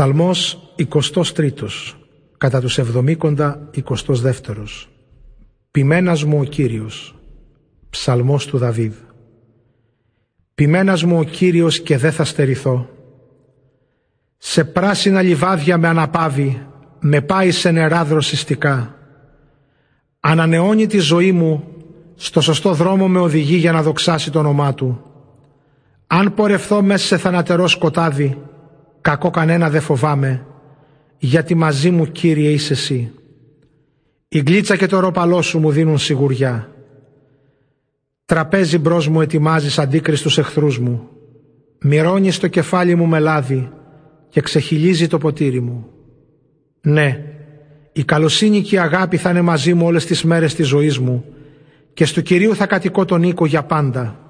Ψαλμός 23 κατά τους εβδομήκοντα 22 Ποιμένας μου ο Κύριος Ψαλμός του Δαβίδ. Ποιμένας μου ο Κύριος και δεν θα στερηθώ. Σε πράσινα λιβάδια με αναπάβει Με πάει σε νερά δροσιστικά. Ανανεώνει τη ζωή μου Στο σωστό δρόμο με οδηγεί για να δοξάσει το όνομά Του. Αν πορευθώ μέσα σε θανατερό σκοτάδι Κακό κανένα δεν φοβάμαι, γιατί μαζί μου Κύριε είσαι εσύ. Η γλίτσα και το ροπαλό σου μου δίνουν σιγουριά. Τραπέζι μπρος μου ετοιμάζεις αντίκριστους εχθρούς μου. Μυρώνεις το κεφάλι μου με λάδι και ξεχυλίζει το ποτήρι μου. Ναι, η καλοσύνη και η αγάπη θα είναι μαζί μου όλες τις μέρες της ζωής μου και στο Κυρίου θα κατοικώ τον οίκο για πάντα